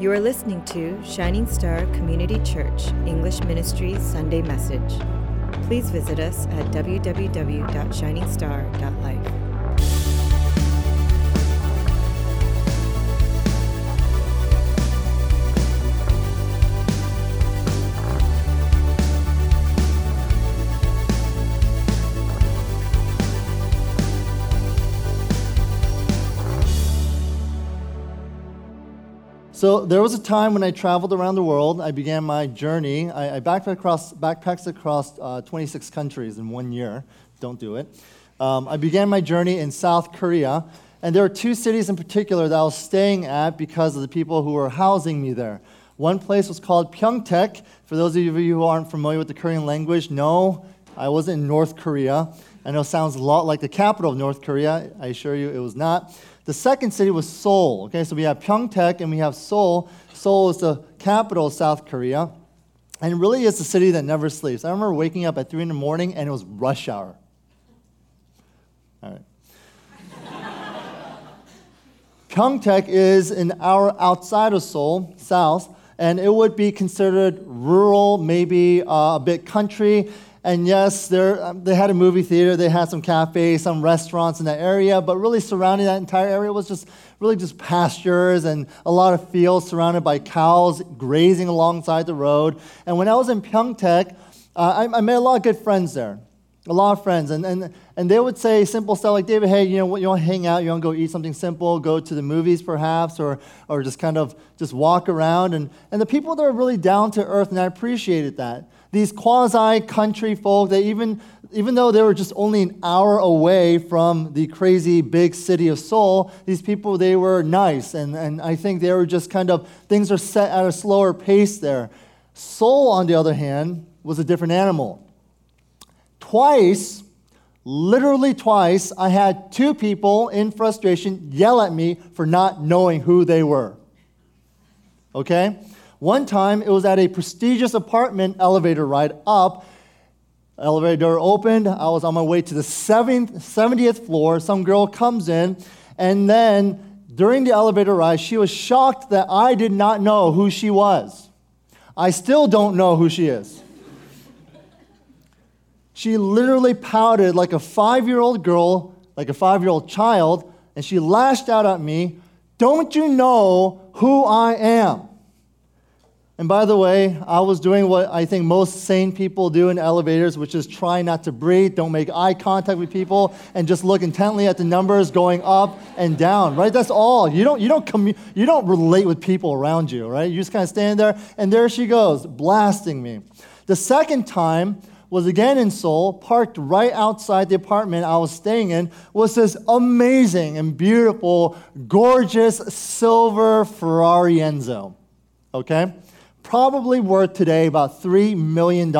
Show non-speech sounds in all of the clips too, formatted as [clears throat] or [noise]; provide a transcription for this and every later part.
You are listening to Shining Star Community Church English Ministry Sunday Message. Please visit us at www.shiningstar.life. So there was a time when I traveled around the world. I began my journey. I, I backpacked across, backpacked across uh, 26 countries in one year. Don't do it. Um, I began my journey in South Korea, and there were two cities in particular that I was staying at because of the people who were housing me there. One place was called Pyeongtaek. For those of you who aren't familiar with the Korean language, no, I wasn't in North Korea. I know it sounds a lot like the capital of North Korea. I assure you it was not. The second city was Seoul. Okay, so we have Pyeongtaek and we have Seoul. Seoul is the capital of South Korea. And really is a city that never sleeps. I remember waking up at 3 in the morning and it was rush hour. All right. [laughs] Pyeongtaek is an hour outside of Seoul, south, and it would be considered rural, maybe uh, a bit country. And yes, um, they had a movie theater, they had some cafes, some restaurants in that area, but really surrounding that entire area was just really just pastures and a lot of fields surrounded by cows grazing alongside the road. And when I was in Pyeongtaek, uh, I, I made a lot of good friends there a lot of friends and, and, and they would say simple stuff like david hey you know you want to hang out you want to go eat something simple go to the movies perhaps or, or just kind of just walk around and, and the people that are really down to earth and i appreciated that these quasi country folk, they even, even though they were just only an hour away from the crazy big city of Seoul, these people, they were nice. And, and I think they were just kind of, things are set at a slower pace there. Seoul, on the other hand, was a different animal. Twice, literally twice, I had two people in frustration yell at me for not knowing who they were. Okay? One time, it was at a prestigious apartment elevator ride up. Elevator door opened. I was on my way to the seventh, 70th floor. Some girl comes in, and then during the elevator ride, she was shocked that I did not know who she was. I still don't know who she is. she literally pouted like a five year old girl, like a five year old child, and she lashed out at me, Don't you know who I am? And by the way, I was doing what I think most sane people do in elevators, which is try not to breathe, don't make eye contact with people, and just look intently at the numbers going up and down, right? That's all. You don't, you don't, commu- you don't relate with people around you, right? You just kind of stand there, and there she goes, blasting me. The second time was again in Seoul, parked right outside the apartment I was staying in, was this amazing and beautiful, gorgeous silver Ferrari Enzo. Okay? Probably worth today about $3 million.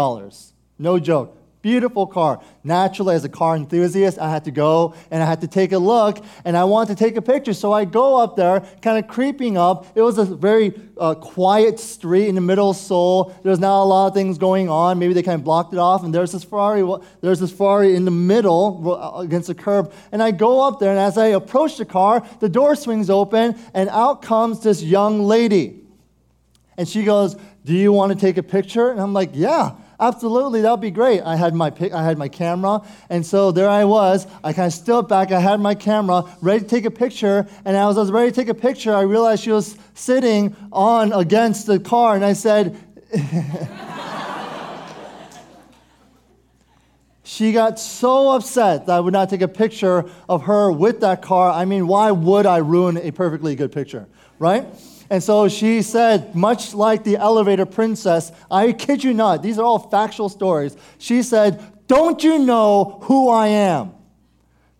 No joke. Beautiful car. Naturally, as a car enthusiast, I had to go and I had to take a look and I wanted to take a picture. So I go up there, kind of creeping up. It was a very uh, quiet street in the middle of Seoul. There's not a lot of things going on. Maybe they kind of blocked it off. And there's this Ferrari, there's this Ferrari in the middle against the curb. And I go up there and as I approach the car, the door swings open and out comes this young lady. And she goes, Do you want to take a picture? And I'm like, Yeah, absolutely, that would be great. I had my, I had my camera, and so there I was. I kind of stood back, I had my camera, ready to take a picture. And as I was ready to take a picture, I realized she was sitting on against the car, and I said, [laughs] She got so upset that I would not take a picture of her with that car. I mean, why would I ruin a perfectly good picture, right? And so she said, much like the elevator princess, I kid you not, these are all factual stories. She said, Don't you know who I am?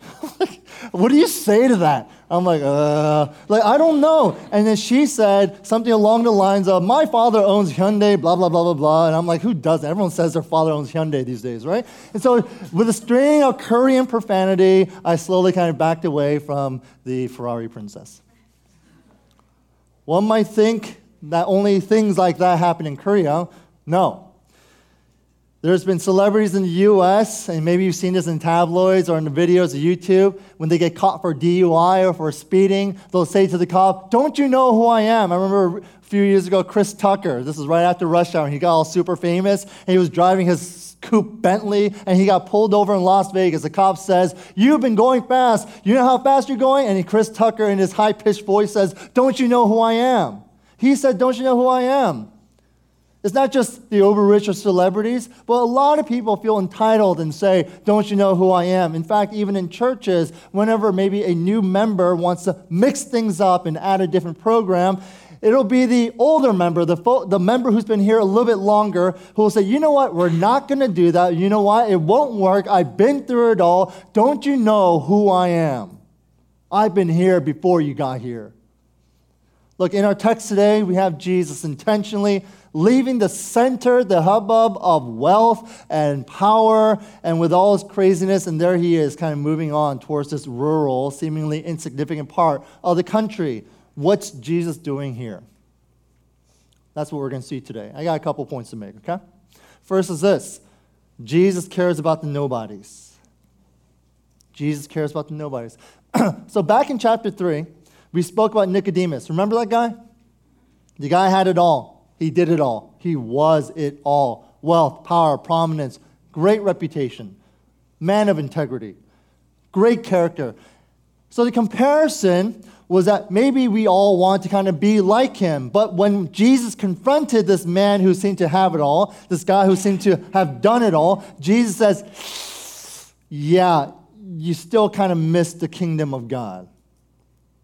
[laughs] what do you say to that? I'm like, uh, like, I don't know. And then she said something along the lines of, my father owns Hyundai, blah, blah, blah, blah, blah. And I'm like, who does? Everyone says their father owns Hyundai these days, right? And so with a string of Korean profanity, I slowly kind of backed away from the Ferrari princess. One might think that only things like that happen in Korea. No. There's been celebrities in the US, and maybe you've seen this in tabloids or in the videos of YouTube, when they get caught for DUI or for speeding, they'll say to the cop, Don't you know who I am? I remember a few years ago, Chris Tucker, this was right after rush hour, he got all super famous, and he was driving his coupe Bentley, and he got pulled over in Las Vegas. The cop says, You've been going fast. You know how fast you're going? And Chris Tucker, in his high pitched voice, says, Don't you know who I am? He said, Don't you know who I am? It's not just the over rich or celebrities, but a lot of people feel entitled and say, Don't you know who I am? In fact, even in churches, whenever maybe a new member wants to mix things up and add a different program, it'll be the older member, the, fo- the member who's been here a little bit longer, who will say, You know what? We're not going to do that. You know what? It won't work. I've been through it all. Don't you know who I am? I've been here before you got here. Look, in our text today, we have Jesus intentionally leaving the center, the hubbub of wealth and power, and with all his craziness, and there he is, kind of moving on towards this rural, seemingly insignificant part of the country. What's Jesus doing here? That's what we're going to see today. I got a couple points to make, okay? First is this Jesus cares about the nobodies. Jesus cares about the nobodies. [clears throat] so, back in chapter 3, we spoke about Nicodemus. Remember that guy? The guy had it all. He did it all. He was it all wealth, power, prominence, great reputation, man of integrity, great character. So the comparison was that maybe we all want to kind of be like him. But when Jesus confronted this man who seemed to have it all, this guy who seemed to have done it all, Jesus says, Yeah, you still kind of missed the kingdom of God.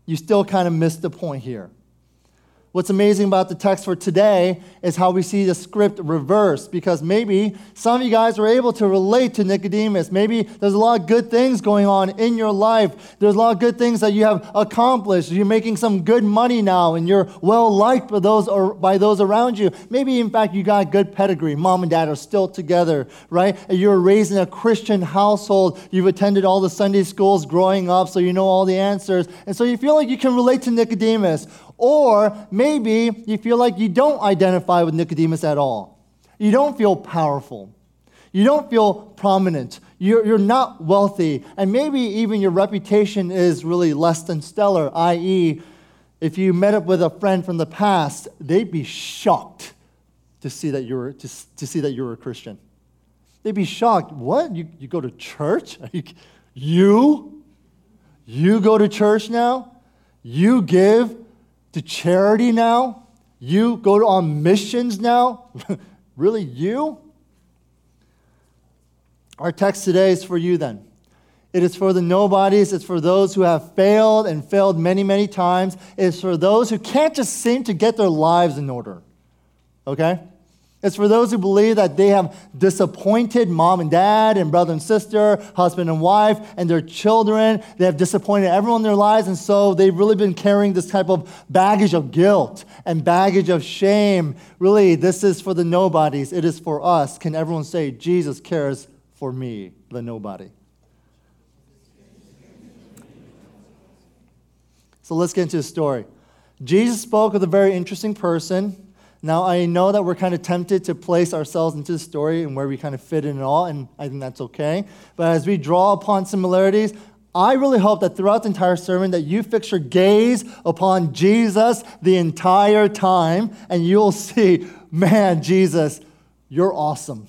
You still kind of missed the point here. What's amazing about the text for today is how we see the script reversed because maybe some of you guys were able to relate to Nicodemus. Maybe there's a lot of good things going on in your life. There's a lot of good things that you have accomplished. You're making some good money now and you're well liked by those, or by those around you. Maybe, in fact, you got good pedigree. Mom and dad are still together, right? You're raised in a Christian household. You've attended all the Sunday schools growing up, so you know all the answers. And so you feel like you can relate to Nicodemus. Or maybe you feel like you don't identify with Nicodemus at all. You don't feel powerful. You don't feel prominent. You're, you're not wealthy. And maybe even your reputation is really less than stellar, i.e., if you met up with a friend from the past, they'd be shocked to see that you're, to, to see that you're a Christian. They'd be shocked. What? You, you go to church? [laughs] You, you? You go to church now? You give to charity now? You go on missions now? [laughs] really, you? Our text today is for you then. It is for the nobodies. It's for those who have failed and failed many, many times. It's for those who can't just seem to get their lives in order. Okay? It's for those who believe that they have disappointed mom and dad and brother and sister, husband and wife, and their children. They have disappointed everyone in their lives, and so they've really been carrying this type of baggage of guilt and baggage of shame. Really, this is for the nobodies. It is for us. Can everyone say, Jesus cares for me, the nobody? So let's get into the story. Jesus spoke with a very interesting person now, I know that we're kind of tempted to place ourselves into the story and where we kind of fit in it all, and I think that's okay. But as we draw upon similarities, I really hope that throughout the entire sermon that you fix your gaze upon Jesus the entire time, and you'll see, man, Jesus, you're awesome.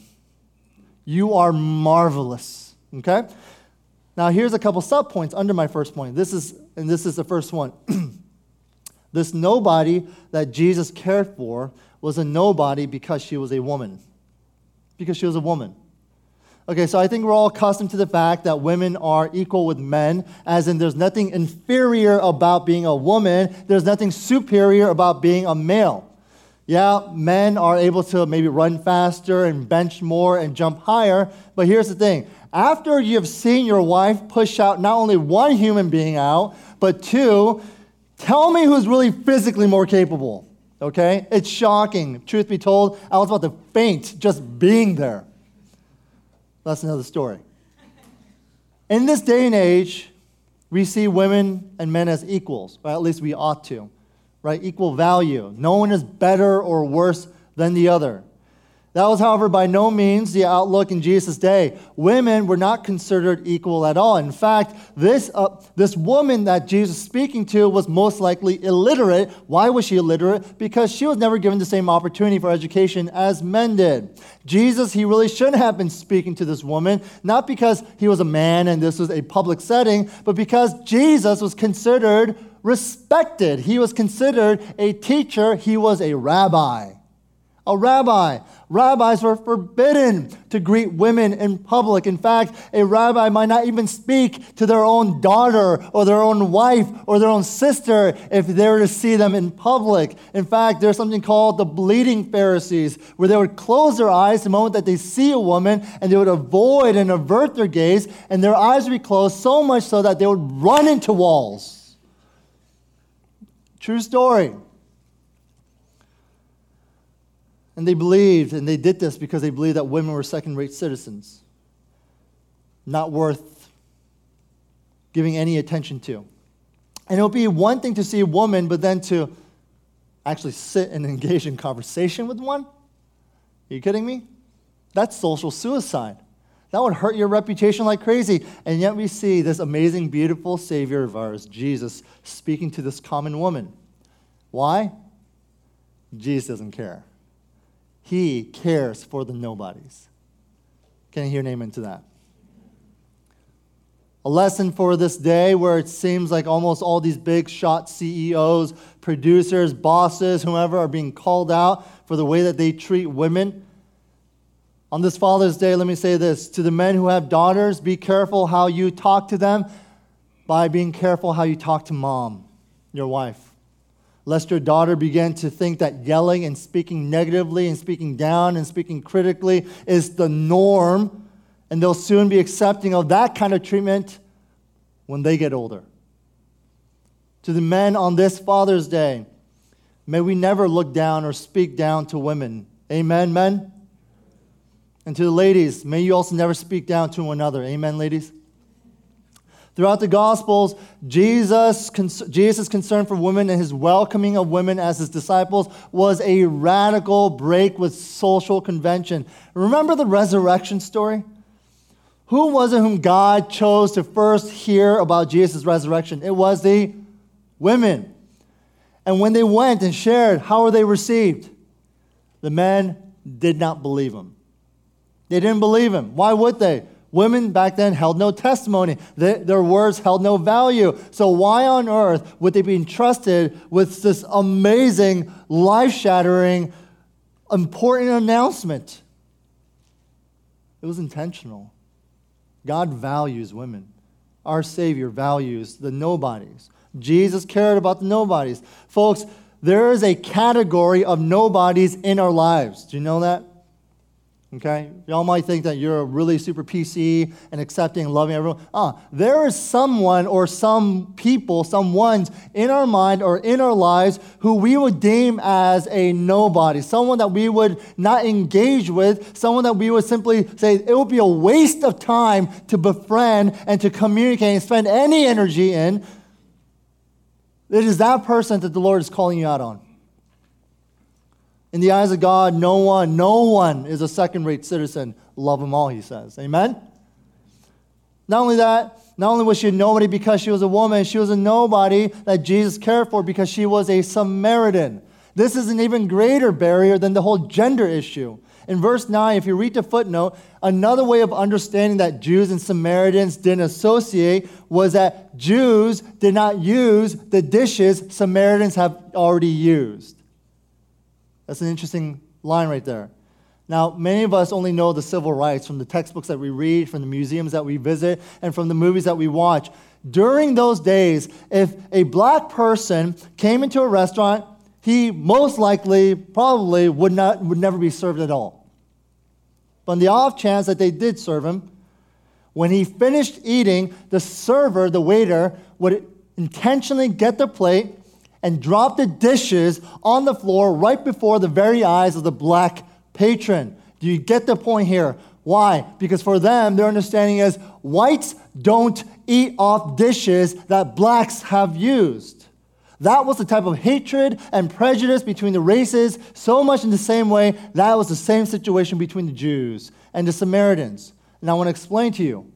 You are marvelous. Okay? Now, here's a couple sub points under my first point. This is, and this is the first one. [clears throat] this nobody that Jesus cared for was a nobody because she was a woman. Because she was a woman. Okay, so I think we're all accustomed to the fact that women are equal with men, as in there's nothing inferior about being a woman, there's nothing superior about being a male. Yeah, men are able to maybe run faster and bench more and jump higher, but here's the thing after you've seen your wife push out not only one human being out, but two, tell me who's really physically more capable. Okay? It's shocking. Truth be told, I was about to faint just being there. That's another story. In this day and age, we see women and men as equals, or at least we ought to, right? Equal value. No one is better or worse than the other. That was, however, by no means the outlook in Jesus' day. Women were not considered equal at all. In fact, this, uh, this woman that Jesus was speaking to was most likely illiterate. Why was she illiterate? Because she was never given the same opportunity for education as men did. Jesus, he really shouldn't have been speaking to this woman, not because he was a man and this was a public setting, but because Jesus was considered respected. He was considered a teacher, he was a rabbi. A rabbi. Rabbis were forbidden to greet women in public. In fact, a rabbi might not even speak to their own daughter or their own wife or their own sister if they were to see them in public. In fact, there's something called the bleeding Pharisees, where they would close their eyes the moment that they see a woman and they would avoid and avert their gaze, and their eyes would be closed so much so that they would run into walls. True story. And they believed, and they did this because they believed that women were second rate citizens, not worth giving any attention to. And it would be one thing to see a woman, but then to actually sit and [laughs] engage in conversation with one? Are you kidding me? That's social suicide. That would hurt your reputation like crazy. And yet we see this amazing, beautiful Savior of ours, Jesus, speaking to this common woman. Why? Jesus doesn't care. He cares for the nobodies. Can you hear an amen to that? A lesson for this day where it seems like almost all these big shot CEOs, producers, bosses, whomever are being called out for the way that they treat women. On this Father's Day, let me say this to the men who have daughters, be careful how you talk to them by being careful how you talk to mom, your wife lest your daughter begin to think that yelling and speaking negatively and speaking down and speaking critically is the norm, and they'll soon be accepting of that kind of treatment when they get older. To the men on this Father's Day, may we never look down or speak down to women. Amen, men? And to the ladies, may you also never speak down to one another. Amen, ladies? Throughout the Gospels, Jesus, Jesus' concern for women and his welcoming of women as his disciples was a radical break with social convention. Remember the resurrection story? Who was it whom God chose to first hear about Jesus' resurrection? It was the women. And when they went and shared, how were they received? The men did not believe him. They didn't believe him. Why would they? Women back then held no testimony. Their words held no value. So, why on earth would they be entrusted with this amazing, life shattering, important announcement? It was intentional. God values women. Our Savior values the nobodies. Jesus cared about the nobodies. Folks, there is a category of nobodies in our lives. Do you know that? Okay? Y'all might think that you're a really super PC and accepting and loving everyone. Ah, there is someone or some people, some ones in our mind or in our lives who we would deem as a nobody, someone that we would not engage with, someone that we would simply say it would be a waste of time to befriend and to communicate and spend any energy in. It is that person that the Lord is calling you out on. In the eyes of God, no one, no one is a second rate citizen. Love them all, he says. Amen? Not only that, not only was she a nobody because she was a woman, she was a nobody that Jesus cared for because she was a Samaritan. This is an even greater barrier than the whole gender issue. In verse 9, if you read the footnote, another way of understanding that Jews and Samaritans didn't associate was that Jews did not use the dishes Samaritans have already used. That's an interesting line right there. Now, many of us only know the civil rights from the textbooks that we read, from the museums that we visit, and from the movies that we watch. During those days, if a black person came into a restaurant, he most likely, probably, would, not, would never be served at all. But on the off chance that they did serve him, when he finished eating, the server, the waiter, would intentionally get the plate and drop the dishes on the floor right before the very eyes of the black patron. Do you get the point here? Why? Because for them, their understanding is whites don't eat off dishes that blacks have used. That was the type of hatred and prejudice between the races, so much in the same way that was the same situation between the Jews and the Samaritans. And I want to explain to you.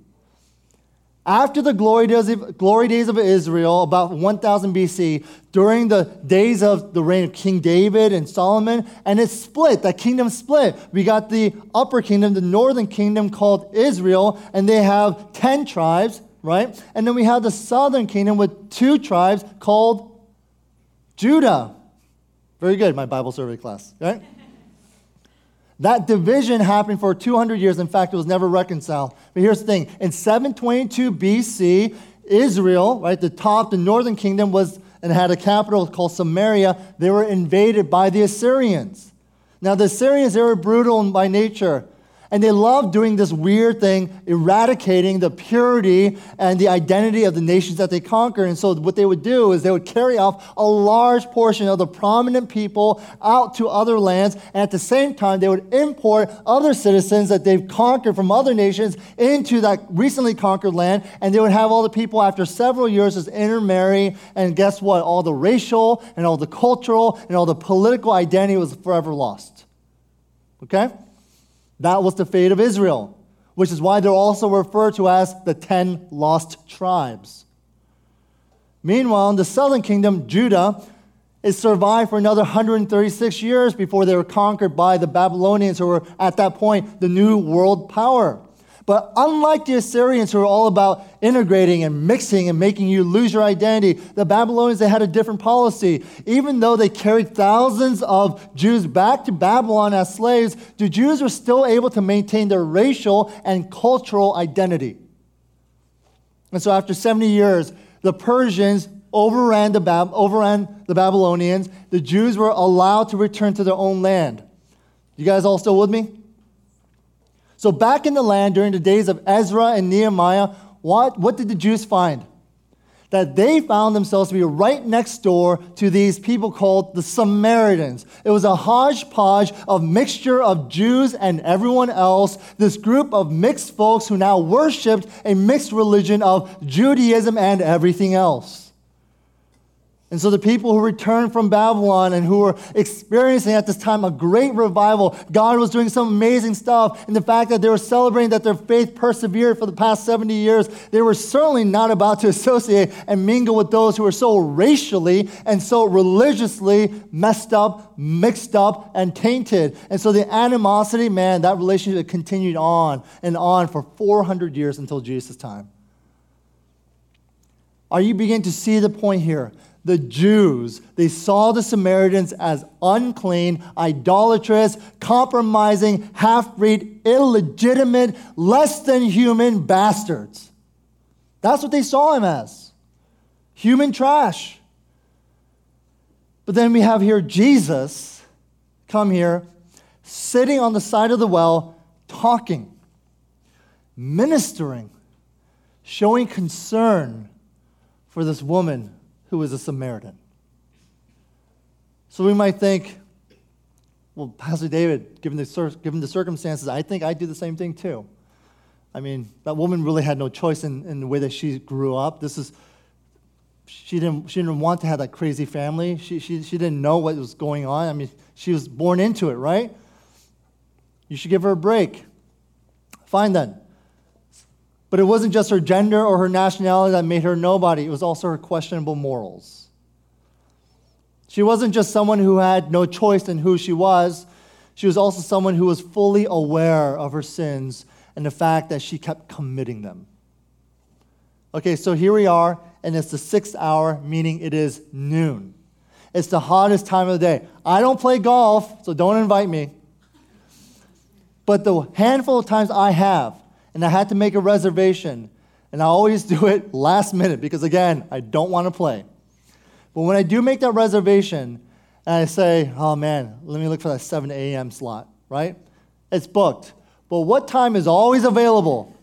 After the glory days, of, glory days of Israel, about 1000 BC, during the days of the reign of King David and Solomon, and it split, that kingdom split. We got the upper kingdom, the northern kingdom called Israel, and they have 10 tribes, right? And then we have the southern kingdom with two tribes called Judah. Very good, my Bible survey class, right? That division happened for 200 years. In fact, it was never reconciled. But here's the thing in 722 BC, Israel, right, the top, the northern kingdom was and had a capital called Samaria. They were invaded by the Assyrians. Now, the Assyrians, they were brutal by nature. And they love doing this weird thing, eradicating the purity and the identity of the nations that they conquer. And so, what they would do is they would carry off a large portion of the prominent people out to other lands. And at the same time, they would import other citizens that they've conquered from other nations into that recently conquered land. And they would have all the people, after several years, just intermarry. And guess what? All the racial and all the cultural and all the political identity was forever lost. Okay? That was the fate of Israel, which is why they're also referred to as the ten lost tribes. Meanwhile, in the southern kingdom, Judah, it survived for another 136 years before they were conquered by the Babylonians, who were at that point the new world power. But unlike the Assyrians, who are all about integrating and mixing and making you lose your identity, the Babylonians, they had a different policy. Even though they carried thousands of Jews back to Babylon as slaves, the Jews were still able to maintain their racial and cultural identity. And so after 70 years, the Persians overran the, Bab- overran the Babylonians. The Jews were allowed to return to their own land. You guys all still with me? So, back in the land during the days of Ezra and Nehemiah, what, what did the Jews find? That they found themselves to be right next door to these people called the Samaritans. It was a hodgepodge of mixture of Jews and everyone else, this group of mixed folks who now worshiped a mixed religion of Judaism and everything else. And so the people who returned from Babylon and who were experiencing at this time a great revival, God was doing some amazing stuff. And the fact that they were celebrating that their faith persevered for the past 70 years, they were certainly not about to [laughs] associate and mingle with those who were so racially and so religiously messed up, mixed up, and tainted. And so the animosity, man, that relationship continued on and on for 400 years until Jesus' time. Are you beginning to see the point here? The Jews, they saw the Samaritans as unclean, idolatrous, compromising, half breed, illegitimate, less than human bastards. That's what they saw him as human trash. But then we have here Jesus come here, sitting on the side of the well, talking, ministering, showing concern for this woman who was a Samaritan. So we might think, well, Pastor David, given the, given the circumstances, I think I'd do the same thing too. I mean, that woman really had no choice in, in the way that she grew up. This is, she didn't, she didn't want to have that crazy family. She, she, she didn't know what was going on. I mean, she was born into it, right? You should give her a break. Fine then. But it wasn't just her gender or her nationality that made her nobody, it was also her questionable morals. She wasn't just someone who had no choice in who she was, she was also someone who was fully aware of her sins and the fact that she kept committing them. Okay, so here we are, and it's the sixth hour, meaning it is noon. It's the hottest time of the day. I don't play golf, so don't invite me. But the handful of times I have, and I had to make a reservation. And I always [laughs] do it last minute because, again, I don't want to play. But when I do make that reservation, and I say, oh man, let me look for that 7 a.m. slot, right? It's booked. But what time is always available?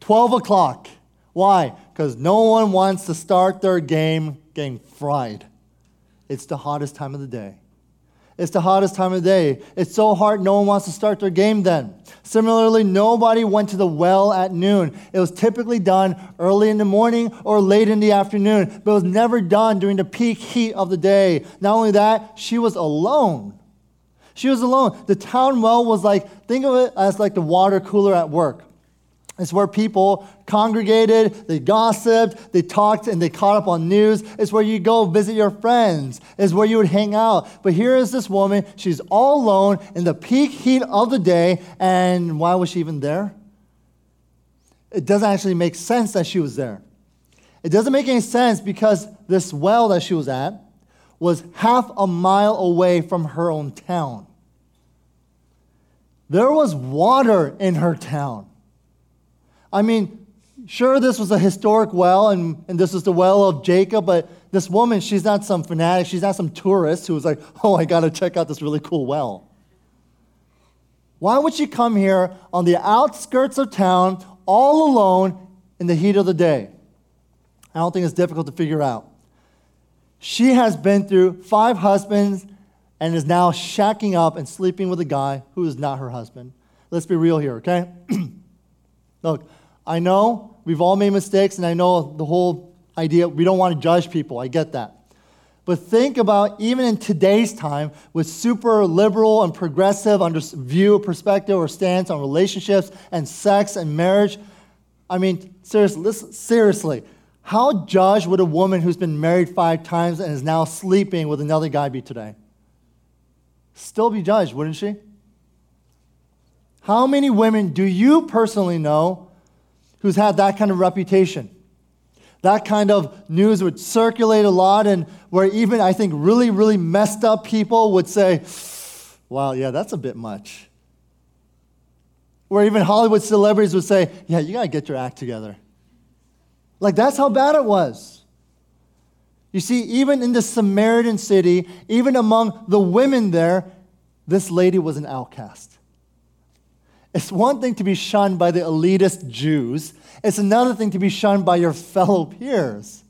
12 o'clock. Why? Because no one wants to start their game getting fried. It's the hottest time of the day. It's the hottest time of day. It's so hot, no one wants to start their game then. Similarly, nobody went to the well at noon. It was typically done early in the morning or late in the afternoon, but it was never done during the peak heat of the day. Not only that, she was alone. She was alone. The town well was like, think of it as like the water cooler at work. It's where people congregated, they gossiped, they talked, and they caught up on news. It's where you go visit your friends. It's where you would hang out. But here is this woman. She's all alone in the peak heat of the day. And why was she even there? It doesn't actually make sense that she was there. It doesn't make any sense because this well that she was at was half a mile away from her own town. There was water in her town. I mean, sure, this was a historic well, and, and this is the well of Jacob, but this woman, she's not some fanatic. She's not some tourist who was like, [laughs] oh, I got to check out this really cool well. Why would she come here on the outskirts of town, all alone, in the heat of the day? I don't think it's difficult to figure out. She has been through five husbands and is now shacking up and sleeping with a guy who is not her husband. Let's be real here, okay? [clears throat] Look, I know we've all made mistakes, and I know the whole idea, we don't want to judge people. I get that. But think about even in today's time with super liberal and progressive under view, perspective, or stance on relationships and sex and marriage. I mean, seriously, listen, seriously, how judged would a woman who's been married five times and is now sleeping with another guy be today? Still be judged, wouldn't she? How many women do you personally know who's had that kind of reputation. That kind of news would circulate a lot, and where even I think really, really messed up people would say, wow, yeah, that's a bit much. Where even Hollywood celebrities would say, yeah, you gotta get your act together. Like, that's how bad it was. You see, even in the Samaritan city, even among the women there, this lady was an outcast. It's one thing to be shunned by the elitist Jews, it's another thing to be shunned by your [laughs] fellow peers.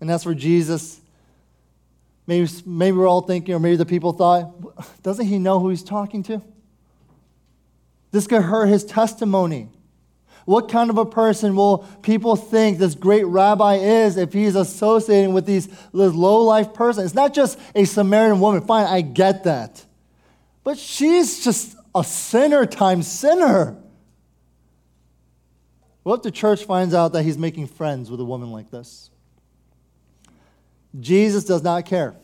And that's where Jesus, maybe, maybe we're all thinking, or maybe the people thought, [laughs] doesn't he know who he's talking to? This could hurt his testimony. What kind of a person will people think this great rabbi is if he's associating with these, low life person? It's not just a Samaritan woman. Fine, I get that. But she's just a sinner times sinner. What if the church finds out that he's making friends with a woman like this? Jesus does not care.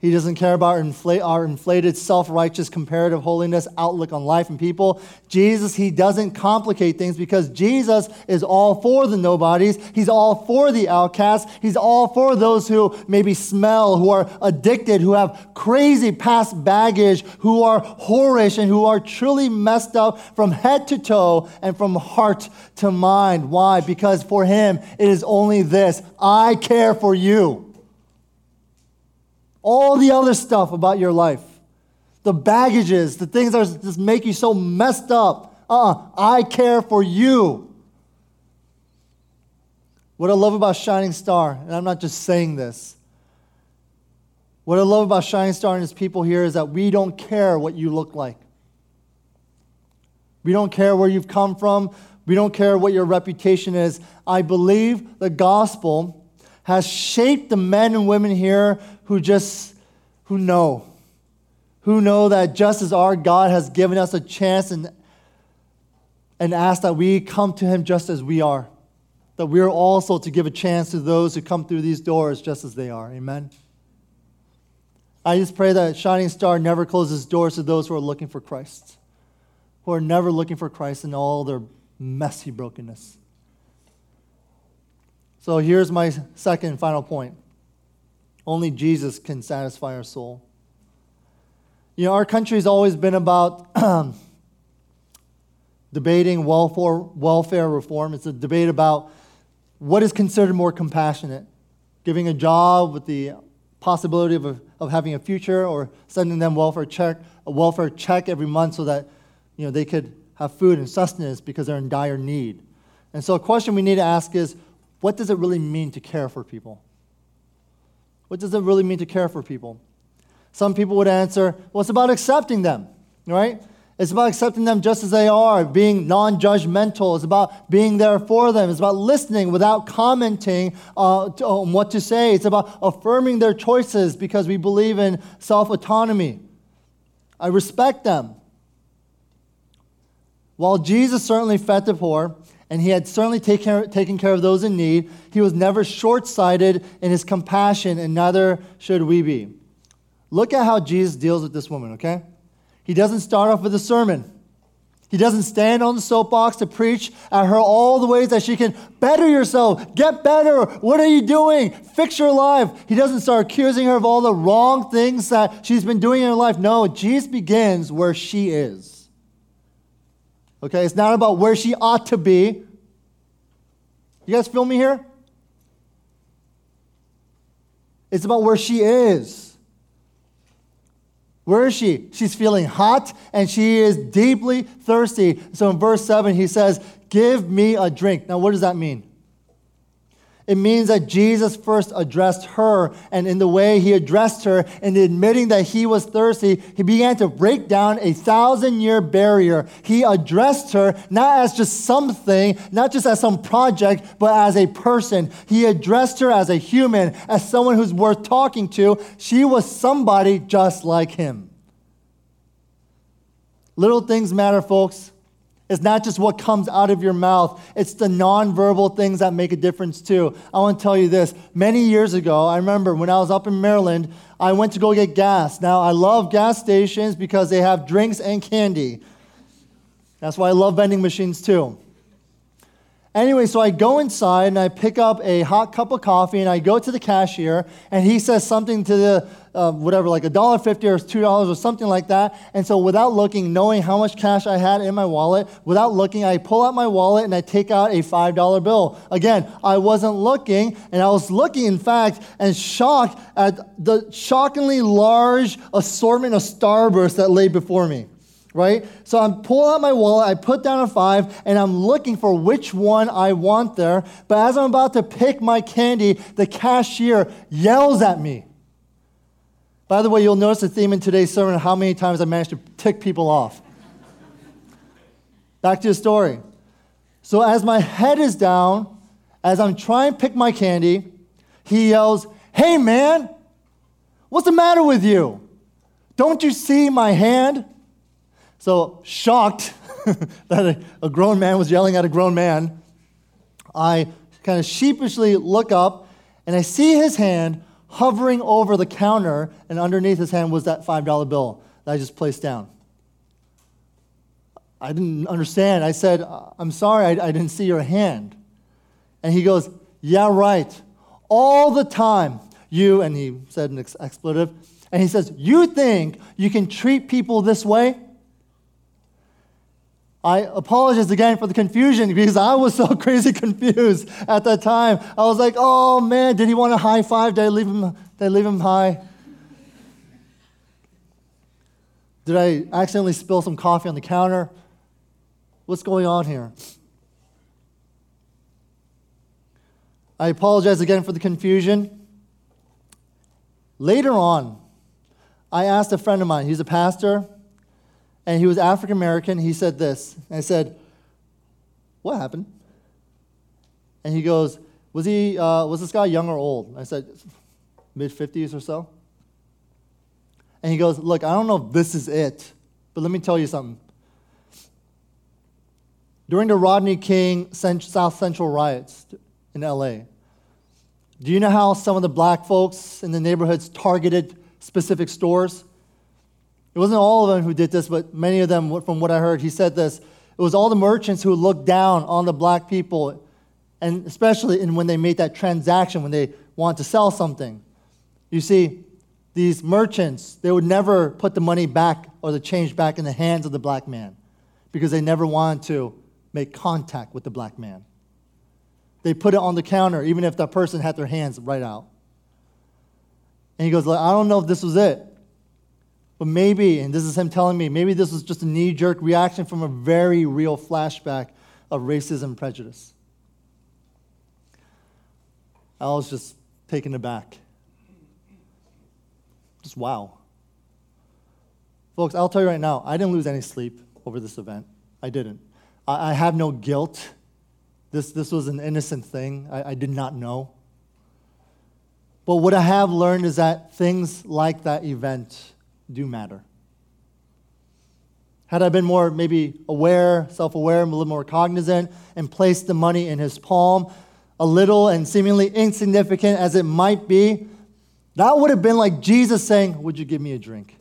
He doesn't care about our, infl- our inflated, self righteous, comparative holiness outlook on life and people. Jesus, he doesn't complicate things because Jesus is all for the nobodies. He's all for the outcasts. He's all for those who maybe smell, who are addicted, who have crazy past baggage, who are whorish, and who are truly messed up from head to toe and from heart to mind. Why? Because for him, it is only this I care for you all the other stuff about your life, the baggages, the things that just make you so messed up. Uh uh I care for you. What I love about Shining Star, and I'm not just saying this, what I love about Shining Star and his people here is that we don't care what you look like. We don't care where you've come from. We don't care what your reputation is. I believe the gospel has shaped the men and women here who just who know who know that just as our God has given us a chance and and ask that we come to him just as we are that we are also to give a chance to those who come through these doors just as they are. Amen. I just pray that Shining Star never closes doors to those who are looking for Christ, who are never looking for Christ in all their messy brokenness. So here's my second and final point only Jesus can satisfy our soul. You know, our country's always been about [clears throat] debating welfare, welfare reform. It's a debate about what is considered more compassionate giving a job with the possibility of, a, of having a future or sending them welfare check, a welfare check every month so that you know, they could have food and sustenance because they're in dire need. And so a question we need to ask is, what does it really mean to care for people? What does it really mean to care for people? Some people would answer, well, it's about accepting them, right? It's about accepting them just as they are, being non judgmental. It's about being there for them. It's about listening without commenting uh, to, on what to say. It's about affirming their choices because we believe in self autonomy. I respect them. While Jesus certainly fed the poor, and he had certainly take care, taken care of those in need, he was never short sighted in his compassion, and neither should we be. Look at how Jesus deals with this woman, okay? He doesn't start off with a sermon. He doesn't stand on the soapbox to preach at her all the ways that she can better yourself, get better. What are you doing? Fix your life. He doesn't start accusing her of all the wrong things that she's been doing in her life. No, Jesus begins where she is. Okay, it's not about where she ought to be. You guys feel me here? It's about where she is. Where is she? She's feeling hot and she is deeply thirsty. So in verse 7, he says, Give me a drink. Now, what does that mean? It means that Jesus first addressed her, and in the way he addressed her, in admitting that he was thirsty, he began to break down a thousand year barrier. He addressed her not as just something, not just as some project, but as a person. He addressed her as a human, as someone who's worth talking to. She was somebody just like him. Little things matter, folks. It's not just what comes out of your mouth, it's the nonverbal things that make a difference too. I want to tell you this. Many years ago, I remember when I was up in Maryland, I went to go get gas. Now, I love gas stations because they have drinks and candy. That's why I love vending machines too. Anyway, so I go inside and I pick up a hot cup of coffee and I go to the cashier and he says something to the uh, whatever, like a dollar fifty or two dollars or something like that. And so without looking, knowing how much cash I had in my wallet, without looking, I pull out my wallet and I take out a five dollar bill. Again, I wasn't looking, and I was looking, in fact, and shocked at the shockingly large assortment of Starbursts that lay before me right? So I'm pulling out my wallet, I put down a five, and I'm looking for which one I want there. But as I'm about to pick my candy, the cashier yells at me. By the way, you'll notice the theme in today's sermon how many times I managed to tick people off. Back to the story. So as my head is down, as I'm trying to pick my candy, he yells, Hey man, what's the matter with you? Don't you see my hand? So, shocked [laughs] that a, a, grown man was yelling at a grown man, I kind of sheepishly look up and I see his hand hovering over the counter, and underneath his hand was that $5 bill that I just placed down. I didn't understand. I said, uh, I'm sorry, I, I didn't see your hand. And he goes, Yeah, right. All the time, you, and he said an expletive, and he says, You think you can treat people this way? I apologize again for the confusion because I was so [laughs] crazy confused at that time. I was like, oh man, did he want a high five? Did I leave him, did I leave him high? Did I accidentally spill some coffee on the counter? What's going on here? I apologize again for the confusion. Later on, I asked a friend of mine, he's a pastor, and he was African American. He said this. I said, What happened? And he goes, Was, he, uh, was this guy young or old? I said, Mid 50s or so. And he goes, Look, I don't know if this is it, but let me tell you something. During the Rodney King South Central riots in LA, do you know how some of the black folks in the neighborhoods targeted specific stores? It wasn't all of them who did this, but many of them, from what I heard, he said this. It was all the merchants who looked down on the black people, and especially in when they made that transaction, when they want to sell something. You see, these merchants, they would never put the money back or the change back in the hands of the black man because they never wanted to make contact with the black man. They put it on the counter, even if that person had their hands right out. And he goes, I don't know if this was it. But maybe, and this is him telling me, maybe this was just a knee jerk reaction from a very real flashback of racism prejudice. I was just taken aback. Just wow. Folks, I'll tell you right now, I didn't lose any sleep over this event. I didn't. I, I have no guilt. This, this was an innocent thing. I, I did not know. But what I have learned is that things like that event do matter. Had I been more maybe aware, self aware, a little more cognizant, and placed the money in his palm, a little and seemingly insignificant as it might be, that would have been like Jesus saying, Would you give me a drink?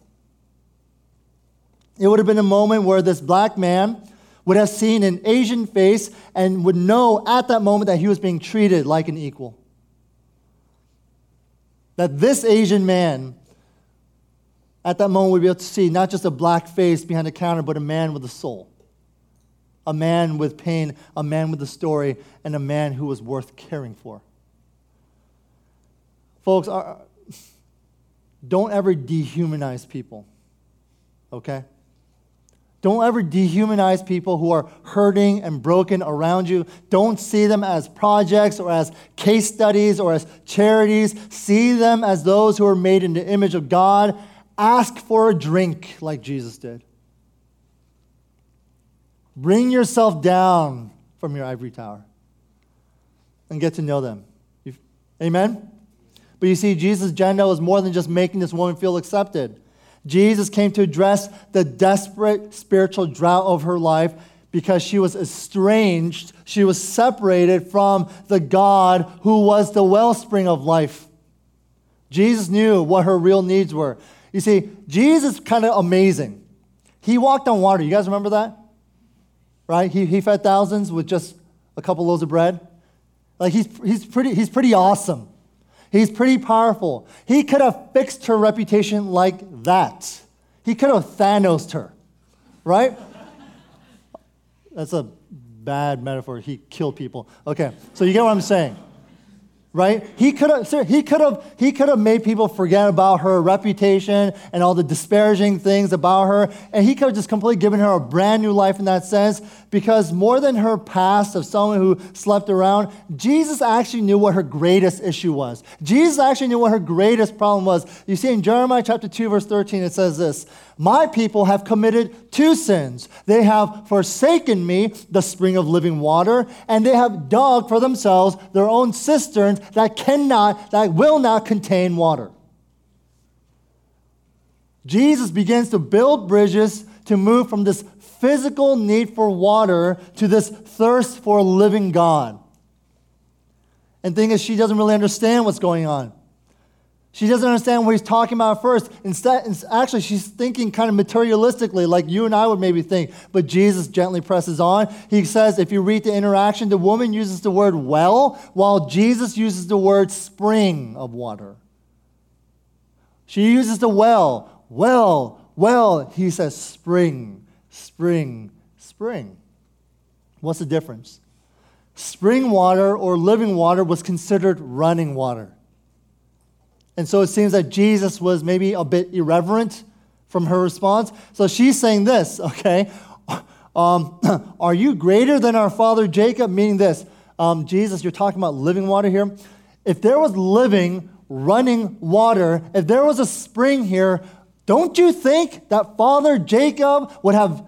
It would have been a moment where this black man would have seen an Asian face and would know at that moment that he was being treated like an equal. That this Asian man at that moment, we'd be able to see not just a black face behind the counter, but a man with a soul, a man with pain, a man with a story, and a man who was worth caring for. Folks, [laughs] don't ever dehumanize people, okay? Don't ever dehumanize people who are hurting and broken around you. Don't see them as projects or as case studies or as charities. See them as those who are made in the image of God Ask for a drink like Jesus did. Bring yourself down from your ivory tower and get to know them. Amen? But you see, Jesus' agenda was more than just making this woman feel accepted. Jesus came to address the desperate spiritual drought of her life because she was estranged, she was separated from the God who was the wellspring of life. Jesus knew what her real needs were. You see, Jesus is kind of amazing. He walked on water. You guys remember that? Right? He, he fed thousands with just a couple loaves of bread. Like he's, he's, pretty, he's pretty awesome. He's pretty powerful. He could have fixed her reputation like that. He could have Thanos her, right? That's a bad metaphor. He killed people. Okay, so you get what I'm saying right? He could have he could have he could have made people forget about her reputation and all the disparaging things about her, and he could have just completely given her a brand new life in that sense. Because more than her past of someone who slept around, Jesus actually knew what her greatest issue was. Jesus actually knew what her greatest problem was. You see in Jeremiah chapter two verse thirteen, it says this. My people have committed two sins. They have forsaken me, the spring of living water, and they have dug for themselves their own cisterns that cannot, that will not contain water. Jesus begins to build bridges to move from this physical need for water to this thirst for a living God. And thing is, she doesn't really understand what's going on. She doesn't understand what he's talking about first. Instead, actually, she's thinking kind of materialistically, like you and I would maybe think. But Jesus gently presses on. He says, if you read the interaction, the woman uses the word well, while Jesus uses the word spring of water. She uses the well, well, well. He says spring, spring, spring. What's the difference? Spring water or living water was considered running water. And so it seems that Jesus was maybe a bit irreverent from her response. So she's saying this, [laughs] okay? Um, [clears throat] are you greater than our father Jacob? Meaning this, um, Jesus, you're talking about living water here. If there was living, running water, if there was a spring here, don't you think that Father Jacob would have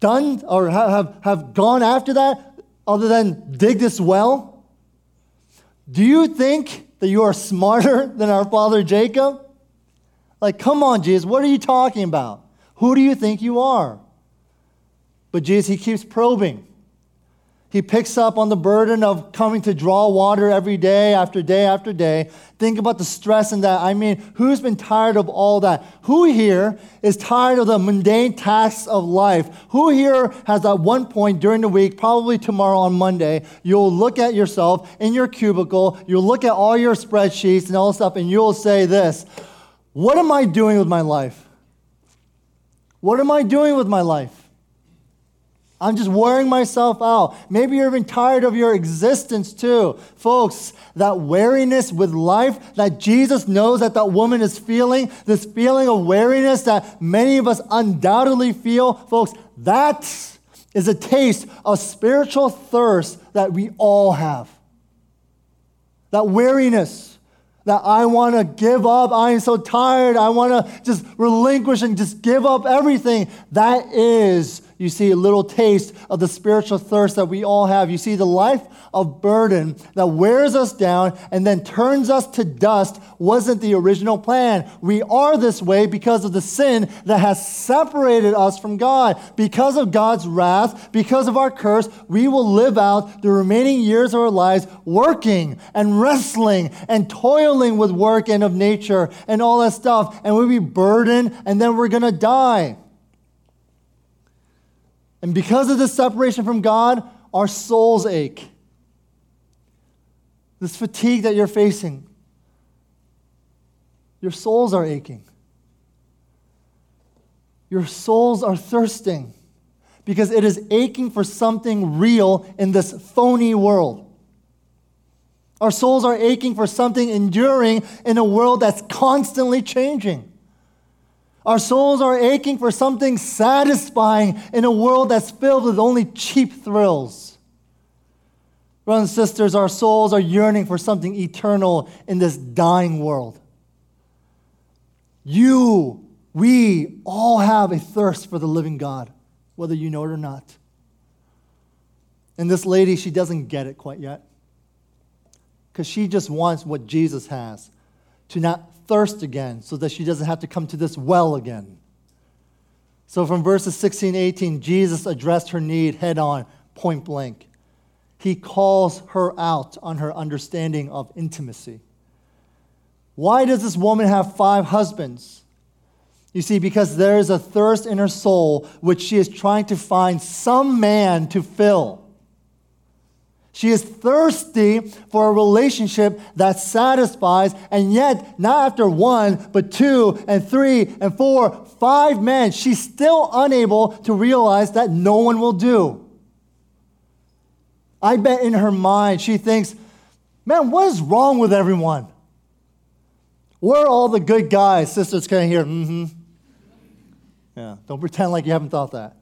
done or have, have gone after that other than dig this well? Do you think that you are smarter [laughs] than our father Jacob? Like, come on, Jesus, what are you talking about? Who do you think you are? But Jesus, he keeps probing. He picks up on the burden of coming to draw water every day after day after day. Think about the stress in that. I mean, who's been tired of all that? Who here is tired of the mundane tasks of life? Who here has at one point during the week, probably tomorrow on Monday, you'll look at yourself in your cubicle, you'll look at all your spreadsheets and all stuff, and you'll say this What am I doing with my life? What am I doing with my life? I'm just wearing myself out. Maybe you're even tired of your existence too. Folks, that weariness with life that Jesus knows that that woman is feeling, this feeling of weariness that many of us undoubtedly feel, folks, that is a taste of spiritual thirst that we all have. That weariness, that I want to give up. I am so tired. I want to just relinquish and just give up everything. That is, you see, a little taste of the spiritual thirst that we all have. You see, the life of burden that wears us down and then turns us to dust wasn't the original plan. We are this way because of the sin that has separated us from God. Because of God's wrath, because of our curse, we will live out the remaining years of our lives working and wrestling and toiling with work and of nature and all that stuff. And we'll be burdened and then we're going to die. And because of this separation from God, our souls ache this fatigue that you're facing, your souls are aching. Your souls are thirsting because it is aching for something real in this phony world. Our souls are aching for something enduring in a world that's constantly changing. Our souls are aching for something satisfying in a world that's filled with only cheap thrills. Brothers and sisters, our souls are yearning for something eternal in this dying world. You, we all have a thirst for the living God, whether you know it or not. And this lady, she doesn't get it quite yet. Because she just wants what Jesus has to not thirst again so that she doesn't have to come to this well again. So from verses 16 18, Jesus addressed her need head on, point blank he calls her out on her understanding of intimacy. Why does this woman have five husbands? You see, because there is a thirst in her soul which she is trying to find some man to fill. She is thirsty for a relationship that satisfies, and yet, not after one, but two, and three, and four, five men, she's still unable to realize that no one will do. I bet in her mind she thinks, man, what is wrong with everyone? Where are all the good guys? Sisters can hear, mm hmm. Yeah, don't pretend like you haven't thought that.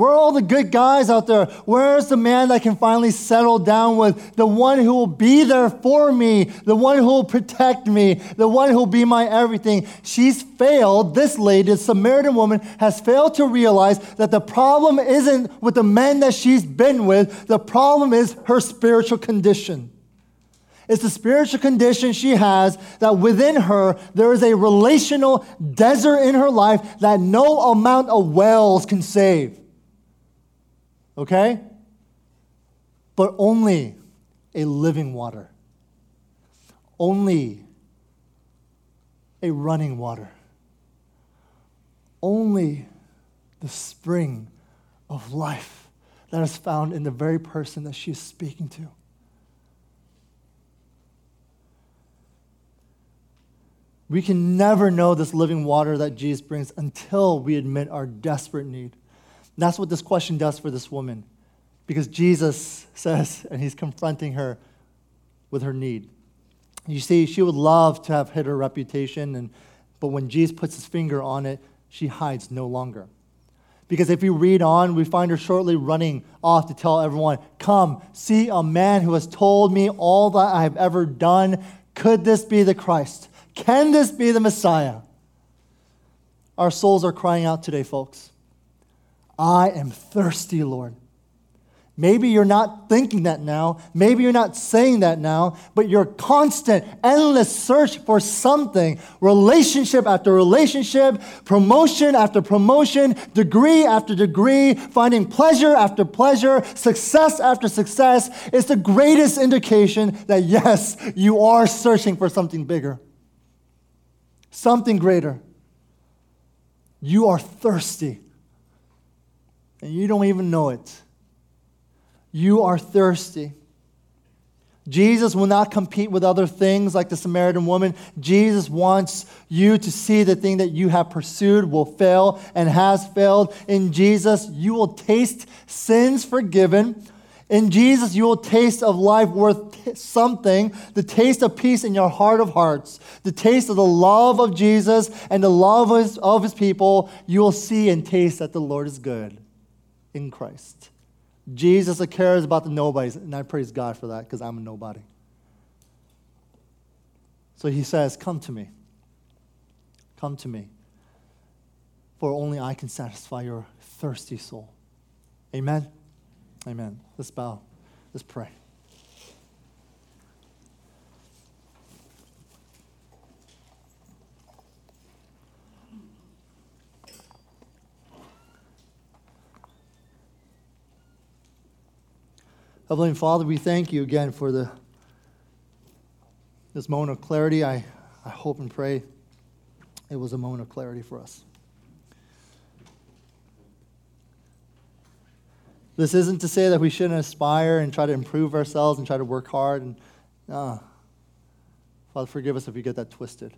Where are all the good guys out there? Where's the man that I can finally settle down with? The one who will be there for me, the one who will protect me, the one who will be my everything. She's failed, this lady, Samaritan woman, has failed to realize that the problem isn't with the men that she's been with, the problem is her spiritual condition. It's the spiritual condition she has that within her there is a relational desert in her life that no amount of wells can save okay? But only a living water, only a running water, only the spring of life that is found in the very person that she is speaking to. We can never know this living water that Jesus brings until we admit our desperate need. That's what this question does for this woman. Because Jesus says, and he's confronting her with her need. You see, she would love to have hid her reputation, and, but when Jesus puts his finger on it, she hides no longer. Because if we read on, we find her shortly running off to tell everyone, Come, see a man who has told me all that I have ever done. Could this be the Christ? Can this be the Messiah? Our souls are crying out today, folks. I am thirsty, Lord. Maybe you're not thinking that now. Maybe you're not saying that now, but your constant, endless search for something, relationship after relationship, promotion after promotion, degree after degree, finding pleasure after pleasure, success after success, is the greatest indication that yes, you are searching for something bigger, something greater. You are thirsty and you don't even know it. You are thirsty. Jesus will not compete with other things like the Samaritan woman. Jesus wants you to see the thing that you have pursued will fail and has failed. In Jesus, you will taste sins forgiven. In Jesus, you will taste of life worth something, the taste of peace in your heart of hearts, the taste of the love of Jesus and the love of his, of his people. You will see and taste that the Lord is good in Christ. Jesus cares about the nobodies, and I praise God for that because I'm a nobody. So he says, Come to me. Come to me. For only I can satisfy your thirsty soul. Amen. Amen. Let's bow. Let's pray. Heavenly Father, we thank you again for the, this moment of clarity. I, I hope and pray it was a moment of clarity for us. This isn't to say that we shouldn't aspire and try to improve ourselves and try to work hard. And, uh, Father, forgive us if we get that twisted.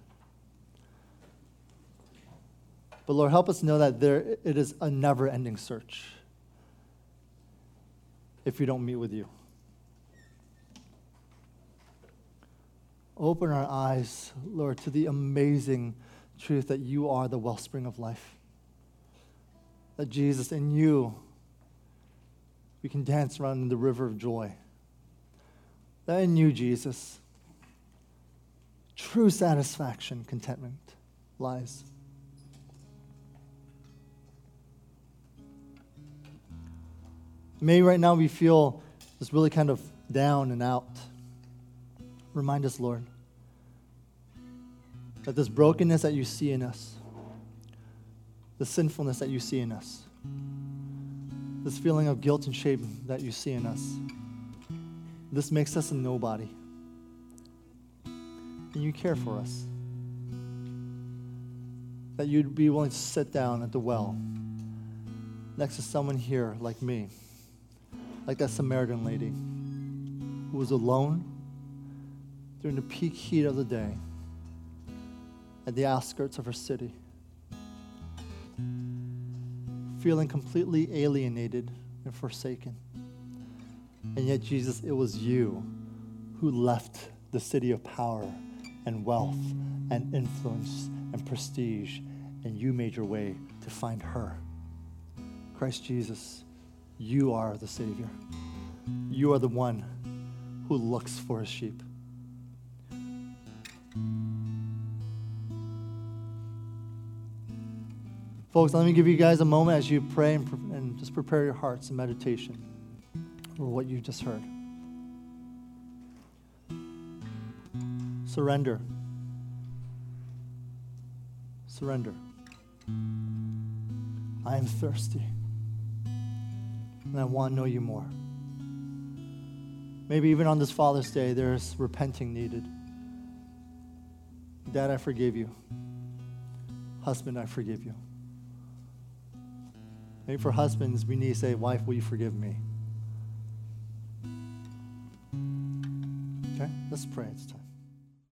But Lord, help us know that there, it is a never ending search if we don't meet with you. Open our eyes, Lord, to the amazing truth that you are the wellspring of life. That Jesus, in you, we can dance around in the river of joy. That in you, Jesus, true satisfaction, contentment lies. Maybe right now we feel just really kind of down and out. Remind us, Lord, that this brokenness that you see in us, the sinfulness that you see in us, this feeling of guilt and shame that you see in us, this makes us a nobody. And you care for us. That you'd be willing to sit down at the well next to someone here like me like that Samaritan lady who was alone during the peak heat of the day at the outskirts of her city, feeling completely alienated and forsaken. And yet, Jesus, it was you who left the city of power and wealth and influence and prestige, and you made your way to find her. Christ Jesus you are the Savior. You are the one who looks for his sheep. Folks, let me give you guys a moment as you pray and, and just prepare your hearts in meditation for what you just heard. Surrender. Surrender. I am thirsty and I want to know you more. Maybe even on this Father's Day, there's repenting needed. Dad, I forgive you. Husband, I forgive you. Maybe for husbands, we need to say, Wife, will you forgive me? Okay, let's pray. It's time.